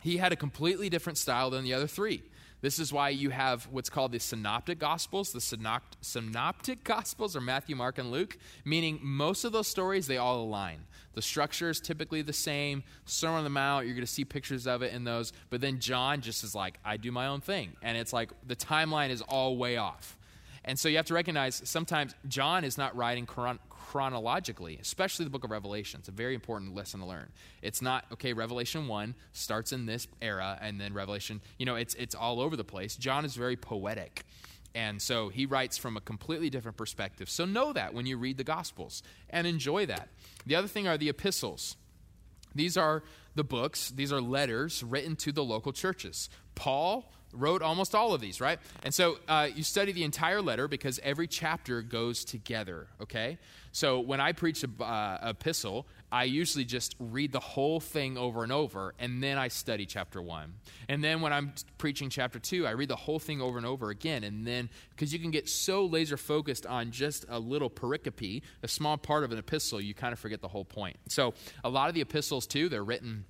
he had a completely different style than the other three. This is why you have what's called the synoptic gospels. The synopt- synoptic gospels are Matthew, Mark, and Luke, meaning most of those stories, they all align. The structure is typically the same. Sermon on the Mount, you're going to see pictures of it in those. But then John just is like, I do my own thing. And it's like the timeline is all way off. And so you have to recognize sometimes John is not writing chron- chronologically, especially the book of Revelation. It's a very important lesson to learn. It's not, okay, Revelation 1 starts in this era, and then Revelation, you know, it's, it's all over the place. John is very poetic. And so he writes from a completely different perspective. So know that when you read the Gospels and enjoy that. The other thing are the epistles. These are the books, these are letters written to the local churches. Paul wrote almost all of these, right? And so uh, you study the entire letter because every chapter goes together, okay? So when I preach a uh, epistle, I usually just read the whole thing over and over, and then I study chapter one. And then when I'm preaching chapter two, I read the whole thing over and over again. And then, because you can get so laser focused on just a little pericope, a small part of an epistle, you kind of forget the whole point. So a lot of the epistles, too, they're written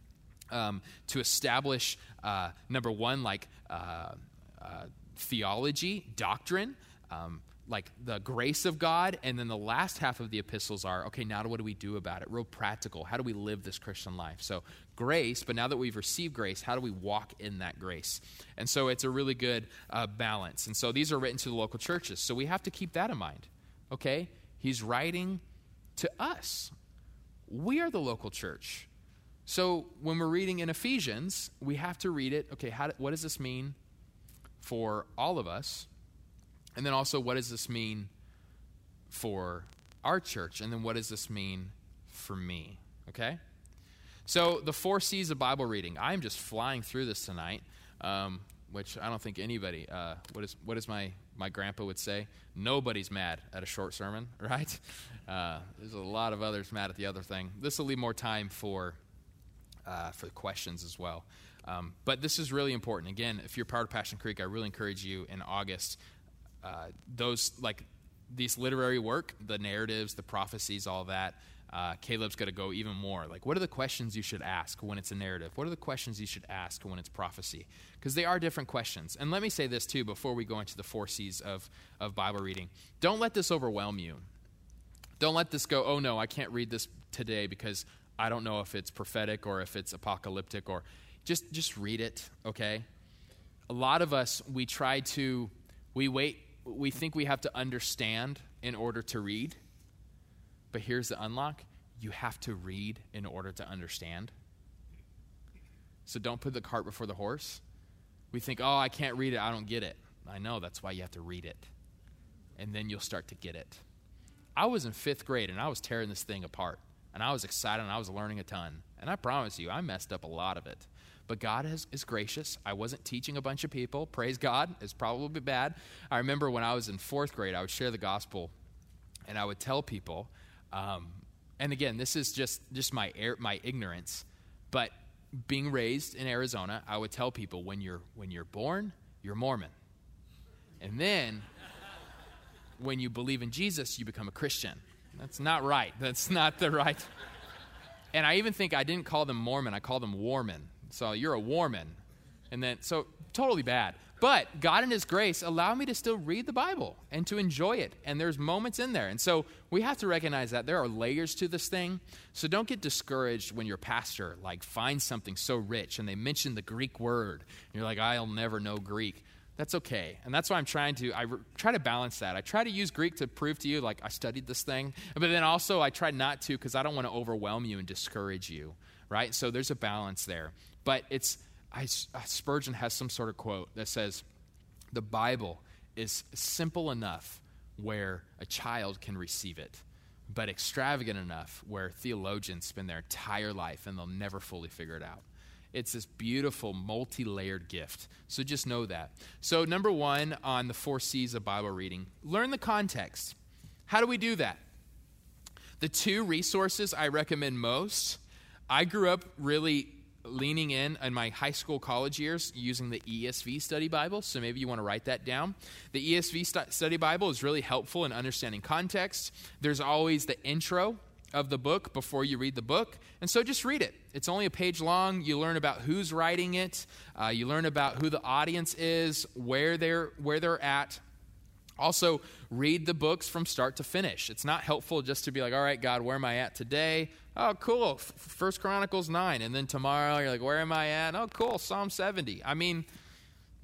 um, to establish, uh, number one, like uh, uh, theology, doctrine. Um, like the grace of God, and then the last half of the epistles are okay, now what do we do about it? Real practical. How do we live this Christian life? So, grace, but now that we've received grace, how do we walk in that grace? And so, it's a really good uh, balance. And so, these are written to the local churches. So, we have to keep that in mind. Okay? He's writing to us. We are the local church. So when we're reading in Ephesians, we have to read it. Okay, how, what does this mean for all of us? And then also, what does this mean for our church? And then, what does this mean for me? Okay? So, the four C's of Bible reading. I'm just flying through this tonight, um, which I don't think anybody, uh, what, is, what is my, my grandpa would say? Nobody's mad at a short sermon, [LAUGHS] right? Uh, there's a lot of others mad at the other thing. This will leave more time for uh, for questions as well. Um, but this is really important. Again, if you're part of Passion Creek, I really encourage you in August. Uh, those like these literary work, the narratives, the prophecies, all that. Uh, Caleb's going to go even more. Like, what are the questions you should ask when it's a narrative? What are the questions you should ask when it's prophecy? Because they are different questions. And let me say this too before we go into the four C's of, of Bible reading. Don't let this overwhelm you. Don't let this go, oh no, I can't read this today because I don't know if it's prophetic or if it's apocalyptic or just just read it, okay? A lot of us we try to we wait we think we have to understand in order to read. But here's the unlock. You have to read in order to understand. So don't put the cart before the horse. We think, "Oh, I can't read it. I don't get it." I know that's why you have to read it. And then you'll start to get it. I was in 5th grade and I was tearing this thing apart and I was excited and I was learning a ton. And I promise you, I messed up a lot of it. But God is, is gracious. I wasn't teaching a bunch of people. Praise God. It's probably bad. I remember when I was in fourth grade, I would share the gospel and I would tell people, um, and again, this is just, just my, my ignorance, but being raised in Arizona, I would tell people when you're, when you're born, you're Mormon. And then when you believe in Jesus, you become a Christian. That's not right. That's not the right. And I even think I didn't call them Mormon, I called them Warman. So you're a Warman. And then, so totally bad. But God in His grace allowed me to still read the Bible and to enjoy it. And there's moments in there. And so we have to recognize that there are layers to this thing. So don't get discouraged when your pastor like finds something so rich and they mention the Greek word. And you're like, I'll never know Greek that's okay. And that's why I'm trying to, I re- try to balance that. I try to use Greek to prove to you, like, I studied this thing. But then also, I try not to because I don't want to overwhelm you and discourage you, right? So there's a balance there. But it's, I, uh, Spurgeon has some sort of quote that says, the Bible is simple enough where a child can receive it, but extravagant enough where theologians spend their entire life and they'll never fully figure it out. It's this beautiful, multi layered gift. So just know that. So, number one on the four C's of Bible reading learn the context. How do we do that? The two resources I recommend most, I grew up really leaning in in my high school college years using the ESV study Bible. So maybe you want to write that down. The ESV study Bible is really helpful in understanding context. There's always the intro of the book before you read the book. And so just read it. It's only a page long. You learn about who's writing it. Uh, you learn about who the audience is, where they're where they're at. Also, read the books from start to finish. It's not helpful just to be like, "All right, God, where am I at today?" Oh, cool. First Chronicles 9 and then tomorrow you're like, "Where am I at?" Oh, cool. Psalm 70. I mean,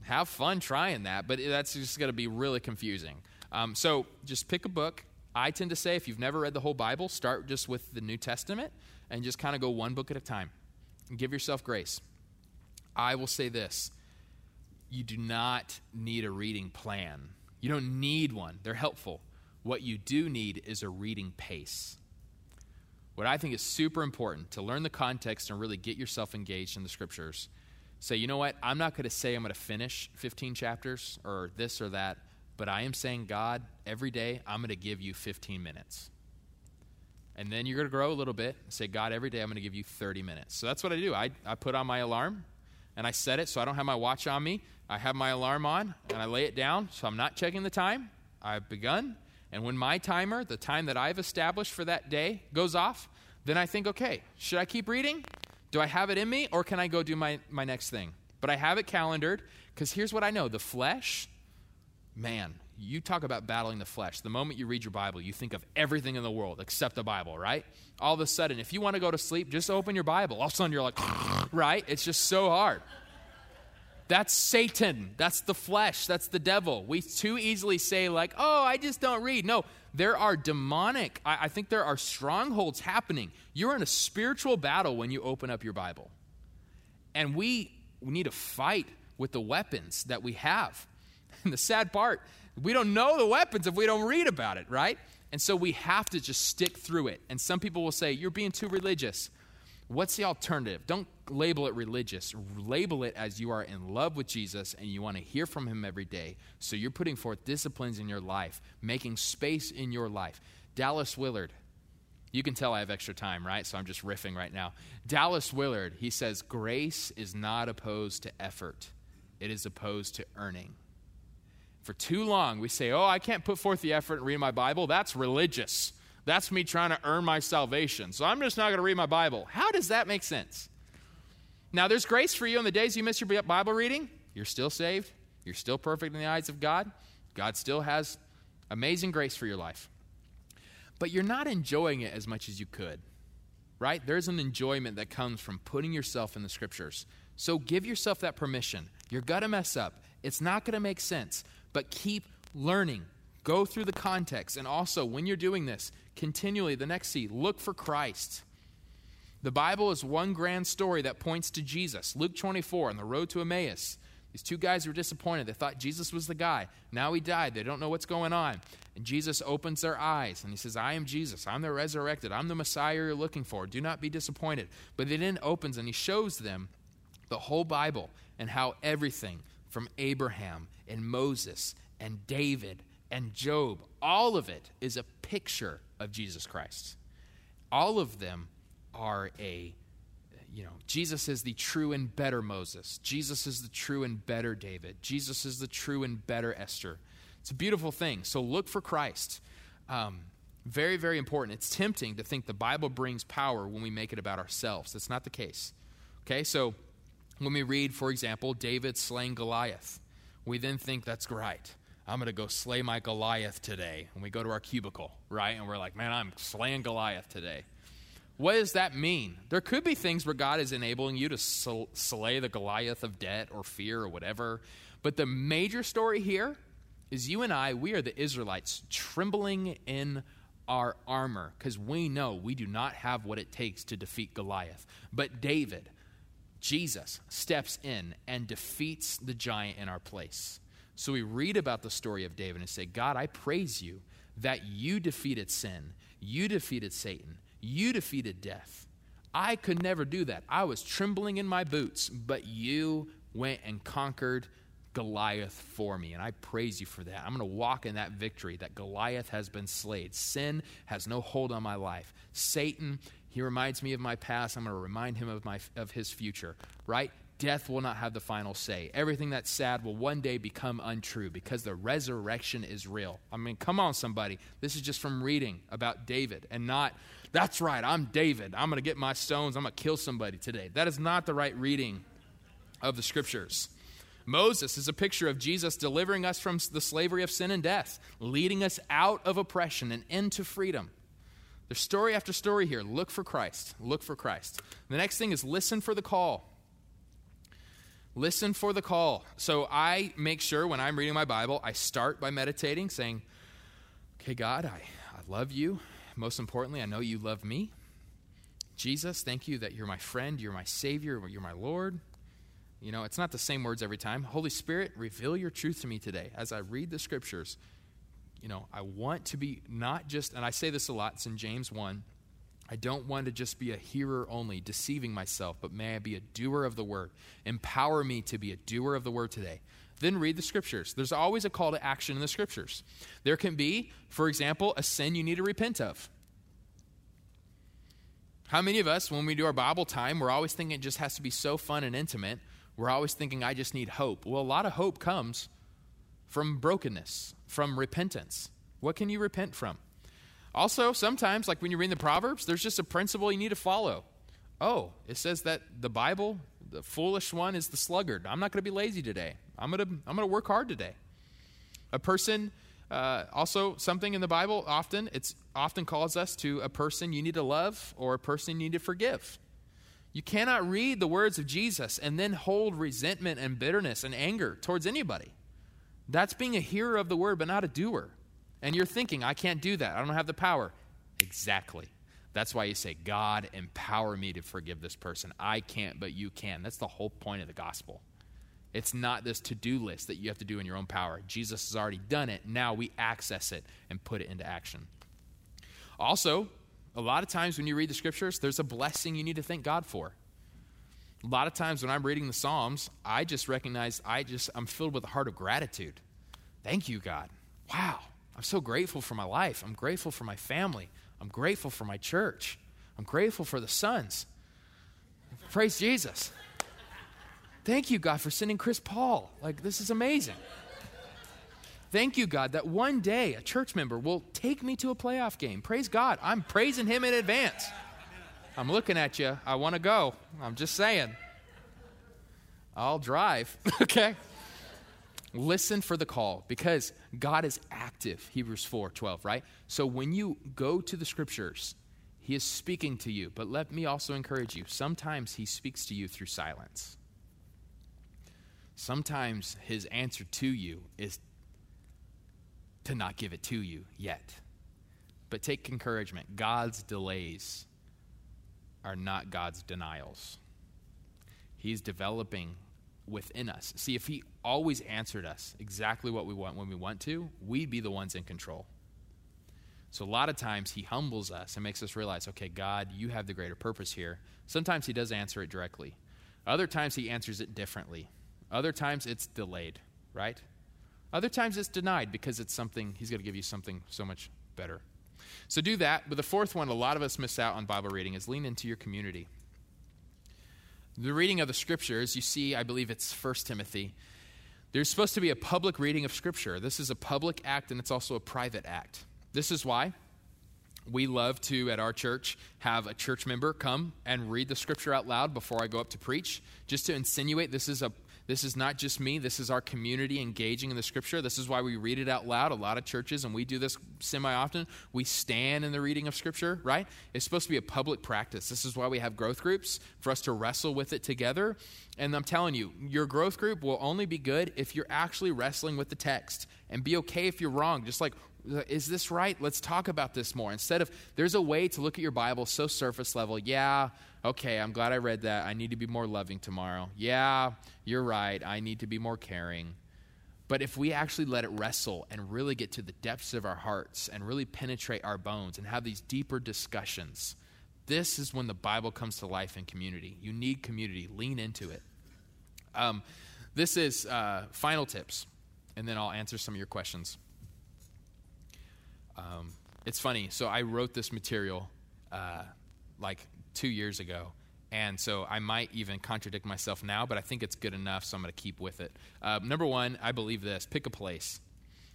have fun trying that, but that's just going to be really confusing. Um, so, just pick a book I tend to say if you've never read the whole Bible, start just with the New Testament and just kind of go one book at a time. And give yourself grace. I will say this you do not need a reading plan. You don't need one, they're helpful. What you do need is a reading pace. What I think is super important to learn the context and really get yourself engaged in the scriptures. Say, you know what? I'm not going to say I'm going to finish 15 chapters or this or that. But I am saying, God, every day I'm going to give you 15 minutes. And then you're going to grow a little bit and say, God, every day I'm going to give you 30 minutes. So that's what I do. I, I put on my alarm and I set it so I don't have my watch on me. I have my alarm on and I lay it down so I'm not checking the time. I've begun. And when my timer, the time that I've established for that day, goes off, then I think, okay, should I keep reading? Do I have it in me or can I go do my, my next thing? But I have it calendared because here's what I know the flesh man, you talk about battling the flesh. The moment you read your Bible, you think of everything in the world except the Bible, right? All of a sudden, if you want to go to sleep, just open your Bible. All of a sudden, you're like, [LAUGHS] right? It's just so hard. That's Satan. That's the flesh. That's the devil. We too easily say, like, oh, I just don't read. No, there are demonic, I, I think there are strongholds happening. You're in a spiritual battle when you open up your Bible. And we, we need to fight with the weapons that we have. And [LAUGHS] the sad part, we don't know the weapons if we don't read about it, right? And so we have to just stick through it. And some people will say, You're being too religious. What's the alternative? Don't label it religious. Label it as you are in love with Jesus and you want to hear from him every day. So you're putting forth disciplines in your life, making space in your life. Dallas Willard, you can tell I have extra time, right? So I'm just riffing right now. Dallas Willard, he says, Grace is not opposed to effort, it is opposed to earning. For too long, we say, Oh, I can't put forth the effort and read my Bible. That's religious. That's me trying to earn my salvation. So I'm just not going to read my Bible. How does that make sense? Now, there's grace for you on the days you miss your Bible reading. You're still saved. You're still perfect in the eyes of God. God still has amazing grace for your life. But you're not enjoying it as much as you could, right? There's an enjoyment that comes from putting yourself in the scriptures. So give yourself that permission. You're going to mess up. It's not going to make sense but keep learning. Go through the context. And also, when you're doing this, continually, the next C, look for Christ. The Bible is one grand story that points to Jesus. Luke 24, on the road to Emmaus. These two guys were disappointed. They thought Jesus was the guy. Now he died. They don't know what's going on. And Jesus opens their eyes and he says, I am Jesus. I'm the resurrected. I'm the Messiah you're looking for. Do not be disappointed. But then opens and he shows them the whole Bible and how everything from Abraham and Moses and David and Job, all of it is a picture of Jesus Christ. All of them are a, you know, Jesus is the true and better Moses. Jesus is the true and better David. Jesus is the true and better Esther. It's a beautiful thing. So look for Christ. Um, very, very important. It's tempting to think the Bible brings power when we make it about ourselves. That's not the case. Okay, so when we read, for example, David slaying Goliath, we then think that's great. I'm going to go slay my Goliath today. And we go to our cubicle, right? And we're like, man, I'm slaying Goliath today. What does that mean? There could be things where God is enabling you to slay the Goliath of debt or fear or whatever. But the major story here is you and I, we are the Israelites trembling in our armor because we know we do not have what it takes to defeat Goliath. But David, Jesus steps in and defeats the giant in our place. So we read about the story of David and say, God, I praise you that you defeated sin, you defeated Satan, you defeated death. I could never do that. I was trembling in my boots, but you went and conquered Goliath for me. And I praise you for that. I'm going to walk in that victory that Goliath has been slayed. Sin has no hold on my life. Satan, he reminds me of my past. I'm going to remind him of, my, of his future, right? Death will not have the final say. Everything that's sad will one day become untrue because the resurrection is real. I mean, come on, somebody. This is just from reading about David and not, that's right, I'm David. I'm going to get my stones. I'm going to kill somebody today. That is not the right reading of the scriptures. Moses is a picture of Jesus delivering us from the slavery of sin and death, leading us out of oppression and into freedom. There's story after story here. Look for Christ. Look for Christ. The next thing is listen for the call. Listen for the call. So I make sure when I'm reading my Bible, I start by meditating, saying, Okay, God, I, I love you. Most importantly, I know you love me. Jesus, thank you that you're my friend, you're my Savior, you're my Lord. You know, it's not the same words every time. Holy Spirit, reveal your truth to me today as I read the scriptures. You know, I want to be not just, and I say this a lot, it's in James 1. I don't want to just be a hearer only, deceiving myself, but may I be a doer of the word. Empower me to be a doer of the word today. Then read the scriptures. There's always a call to action in the scriptures. There can be, for example, a sin you need to repent of. How many of us, when we do our Bible time, we're always thinking it just has to be so fun and intimate? We're always thinking, I just need hope. Well, a lot of hope comes from brokenness, from repentance. What can you repent from? Also, sometimes, like when you read the Proverbs, there's just a principle you need to follow. Oh, it says that the Bible, the foolish one is the sluggard. I'm not going to be lazy today. I'm going to I'm going to work hard today. A person, uh, also something in the Bible, often it's often calls us to a person you need to love or a person you need to forgive. You cannot read the words of Jesus and then hold resentment and bitterness and anger towards anybody. That's being a hearer of the word, but not a doer. And you're thinking, I can't do that. I don't have the power. Exactly. That's why you say, God, empower me to forgive this person. I can't, but you can. That's the whole point of the gospel. It's not this to do list that you have to do in your own power. Jesus has already done it. Now we access it and put it into action. Also, a lot of times when you read the scriptures, there's a blessing you need to thank God for. A lot of times when I'm reading the Psalms, I just recognize I just I'm filled with a heart of gratitude. Thank you, God. Wow. I'm so grateful for my life. I'm grateful for my family. I'm grateful for my church. I'm grateful for the Suns. Praise Jesus. Thank you, God, for sending Chris Paul. Like, this is amazing. Thank you, God, that one day a church member will take me to a playoff game. Praise God. I'm praising him in advance. I'm looking at you. I want to go. I'm just saying. I'll drive. [LAUGHS] okay? Listen for the call because God is active, Hebrews 4 12, right? So when you go to the scriptures, He is speaking to you. But let me also encourage you sometimes He speaks to you through silence. Sometimes His answer to you is to not give it to you yet. But take encouragement God's delays are not God's denials. He's developing within us. See, if He always answered us exactly what we want when we want to, we'd be the ones in control. So a lot of times He humbles us and makes us realize, okay, God, you have the greater purpose here. Sometimes He does answer it directly, other times He answers it differently, other times it's delayed, right? Other times it's denied because it's something, He's going to give you something so much better. So do that. But the fourth one, a lot of us miss out on Bible reading, is lean into your community. The reading of the scriptures, you see, I believe it's 1 Timothy. There's supposed to be a public reading of scripture. This is a public act and it's also a private act. This is why we love to, at our church, have a church member come and read the scripture out loud before I go up to preach, just to insinuate this is a this is not just me, this is our community engaging in the scripture. This is why we read it out loud. A lot of churches, and we do this semi often, we stand in the reading of scripture, right? It's supposed to be a public practice. This is why we have growth groups for us to wrestle with it together. And I'm telling you, your growth group will only be good if you're actually wrestling with the text and be okay if you're wrong. Just like is this right? Let's talk about this more. Instead of, there's a way to look at your Bible so surface level. Yeah, okay, I'm glad I read that. I need to be more loving tomorrow. Yeah, you're right. I need to be more caring. But if we actually let it wrestle and really get to the depths of our hearts and really penetrate our bones and have these deeper discussions, this is when the Bible comes to life in community. You need community, lean into it. Um, this is uh, final tips, and then I'll answer some of your questions. Um, it's funny. So I wrote this material uh, like two years ago. And so I might even contradict myself now, but I think it's good enough, so I'm going to keep with it. Uh, number one, I believe this pick a place.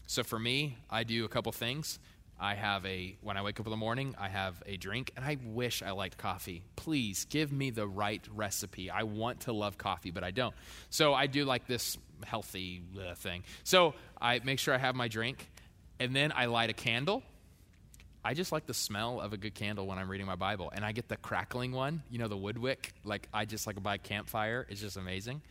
So for me, I do a couple things. I have a, when I wake up in the morning, I have a drink, and I wish I liked coffee. Please give me the right recipe. I want to love coffee, but I don't. So I do like this healthy uh, thing. So I make sure I have my drink, and then I light a candle I just like the smell of a good candle when I'm reading my Bible. And I get the crackling one, you know, the wood wick. Like, I just like by campfire. It's just amazing.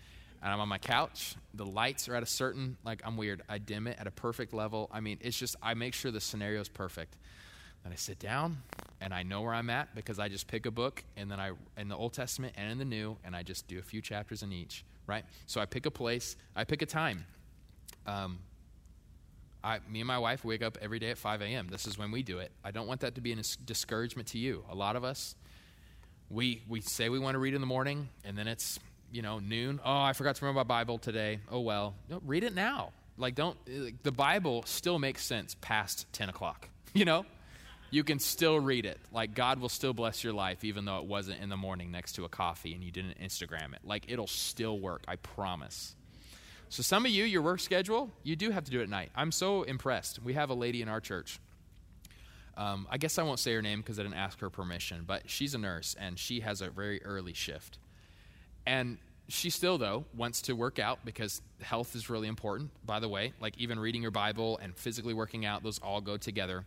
And I'm on my couch. The lights are at a certain, like, I'm weird. I dim it at a perfect level. I mean, it's just, I make sure the scenario is perfect. Then I sit down and I know where I'm at because I just pick a book and then I, in the Old Testament and in the New, and I just do a few chapters in each, right? So I pick a place, I pick a time. Um, I, me and my wife wake up every day at 5 a.m. This is when we do it. I don't want that to be a discouragement to you. A lot of us, we, we say we want to read in the morning, and then it's, you know, noon. Oh, I forgot to remember my Bible today. Oh, well. No, read it now. Like, don't, the Bible still makes sense past 10 o'clock, [LAUGHS] you know? You can still read it. Like, God will still bless your life, even though it wasn't in the morning next to a coffee and you didn't Instagram it. Like, it'll still work. I promise. So, some of you, your work schedule, you do have to do it at night. I'm so impressed. We have a lady in our church. Um, I guess I won't say her name because I didn't ask her permission, but she's a nurse and she has a very early shift. And she still, though, wants to work out because health is really important, by the way. Like, even reading your Bible and physically working out, those all go together.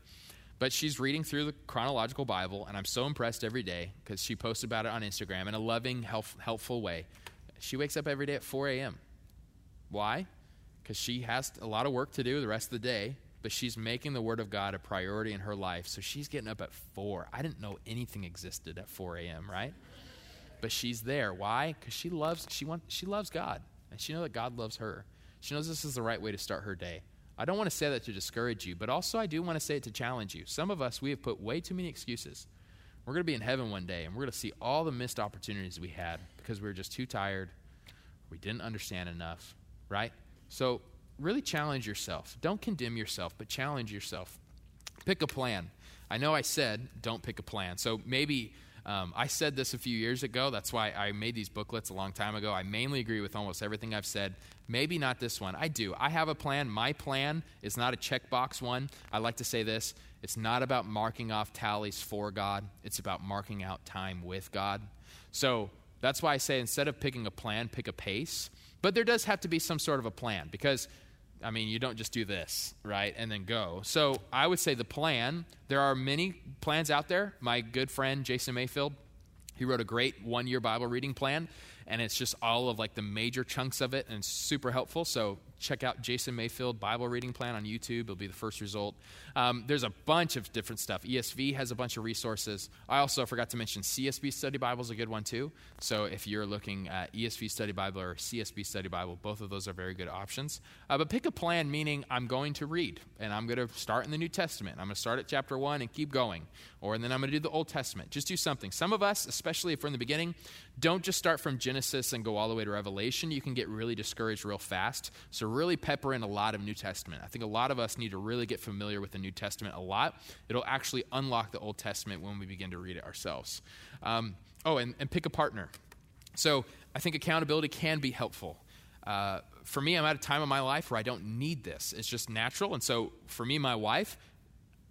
But she's reading through the chronological Bible, and I'm so impressed every day because she posts about it on Instagram in a loving, health, helpful way. She wakes up every day at 4 a.m. Why? Because she has a lot of work to do the rest of the day, but she's making the Word of God a priority in her life. So she's getting up at 4. I didn't know anything existed at 4 a.m., right? But she's there. Why? Because she loves, she, wants, she loves God, and she knows that God loves her. She knows this is the right way to start her day. I don't want to say that to discourage you, but also I do want to say it to challenge you. Some of us, we have put way too many excuses. We're going to be in heaven one day, and we're going to see all the missed opportunities we had because we were just too tired, we didn't understand enough, right? So really challenge yourself. Don't condemn yourself, but challenge yourself. Pick a plan. I know I said don't pick a plan. So maybe um, I said this a few years ago. That's why I made these booklets a long time ago. I mainly agree with almost everything I've said. Maybe not this one. I do. I have a plan. My plan is not a checkbox one. I like to say this it's not about marking off tallies for God, it's about marking out time with God. So that's why I say instead of picking a plan, pick a pace. But there does have to be some sort of a plan because, I mean, you don't just do this, right, and then go. So I would say the plan, there are many plans out there. My good friend Jason Mayfield, he wrote a great one year Bible reading plan, and it's just all of like the major chunks of it and super helpful. So check out Jason Mayfield Bible reading plan on YouTube. It'll be the first result. Um, there's a bunch of different stuff. ESV has a bunch of resources. I also forgot to mention CSB Study Bible is a good one too. So if you're looking at ESV Study Bible or CSB Study Bible, both of those are very good options. Uh, but pick a plan, meaning I'm going to read and I'm going to start in the New Testament. I'm going to start at chapter one and keep going, or and then I'm going to do the Old Testament. Just do something. Some of us, especially if we're in the beginning, don't just start from Genesis and go all the way to Revelation. You can get really discouraged real fast. So really pepper in a lot of New Testament. I think a lot of us need to really get familiar with the New Testament a lot. It'll actually unlock the Old Testament when we begin to read it ourselves. Um, oh, and, and pick a partner. So I think accountability can be helpful. Uh, for me, I'm at a time in my life where I don't need this. It's just natural. And so for me, my wife,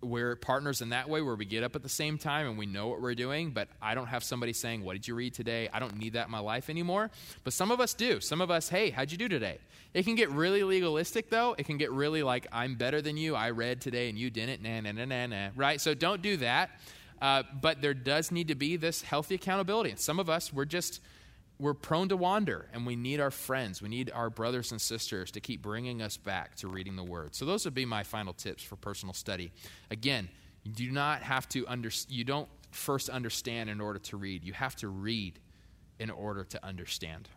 we're partners in that way where we get up at the same time and we know what we're doing, but I don't have somebody saying, What did you read today? I don't need that in my life anymore. But some of us do. Some of us, Hey, how'd you do today? It can get really legalistic, though. It can get really like, I'm better than you. I read today and you didn't. Nah, nah, nah, nah, nah. Right? So don't do that. Uh, but there does need to be this healthy accountability. And some of us, we're just we're prone to wander and we need our friends. We need our brothers and sisters to keep bringing us back to reading the word. So those would be my final tips for personal study. Again you do not have to under, you don't first understand in order to read. You have to read in order to understand